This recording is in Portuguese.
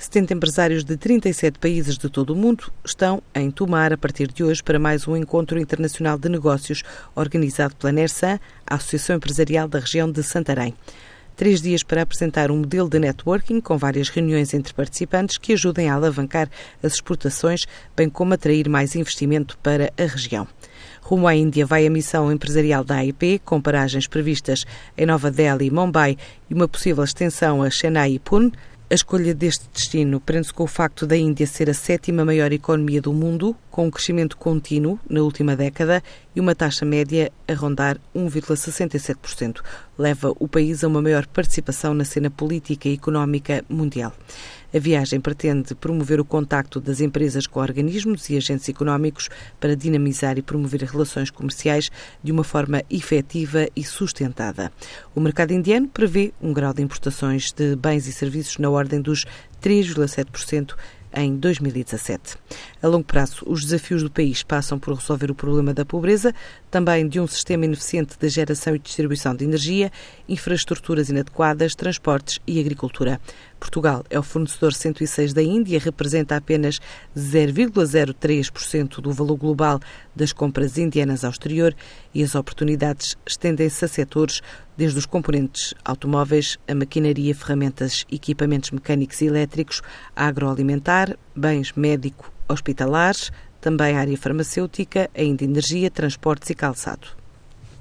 70 empresários de 37 países de todo o mundo estão em Tomar a partir de hoje para mais um encontro internacional de negócios organizado pela NERSAN, a Associação Empresarial da região de Santarém. Três dias para apresentar um modelo de networking com várias reuniões entre participantes que ajudem a alavancar as exportações, bem como atrair mais investimento para a região. Rumo à Índia vai a missão empresarial da AIP, com paragens previstas em Nova Delhi e Mumbai e uma possível extensão a Chennai e Pune. A escolha deste destino prende-se com o facto da Índia ser a sétima maior economia do mundo, com um crescimento contínuo na última década e uma taxa média a rondar 1,67%. Leva o país a uma maior participação na cena política e económica mundial. A viagem pretende promover o contacto das empresas com organismos e agentes económicos para dinamizar e promover relações comerciais de uma forma efetiva e sustentada. O mercado indiano prevê um grau de importações de bens e serviços na ordem dos 3,7% em 2017. A longo prazo, os desafios do país passam por resolver o problema da pobreza, também de um sistema ineficiente de geração e distribuição de energia, infraestruturas inadequadas, transportes e agricultura. Portugal é o fornecedor 106 da Índia, representa apenas 0,03% do valor global das compras indianas ao exterior e as oportunidades estendem-se a setores desde os componentes automóveis, a maquinaria, ferramentas, equipamentos mecânicos e elétricos, agroalimentar, bens médico-hospitalares, também a área farmacêutica, ainda energia, transportes e calçado.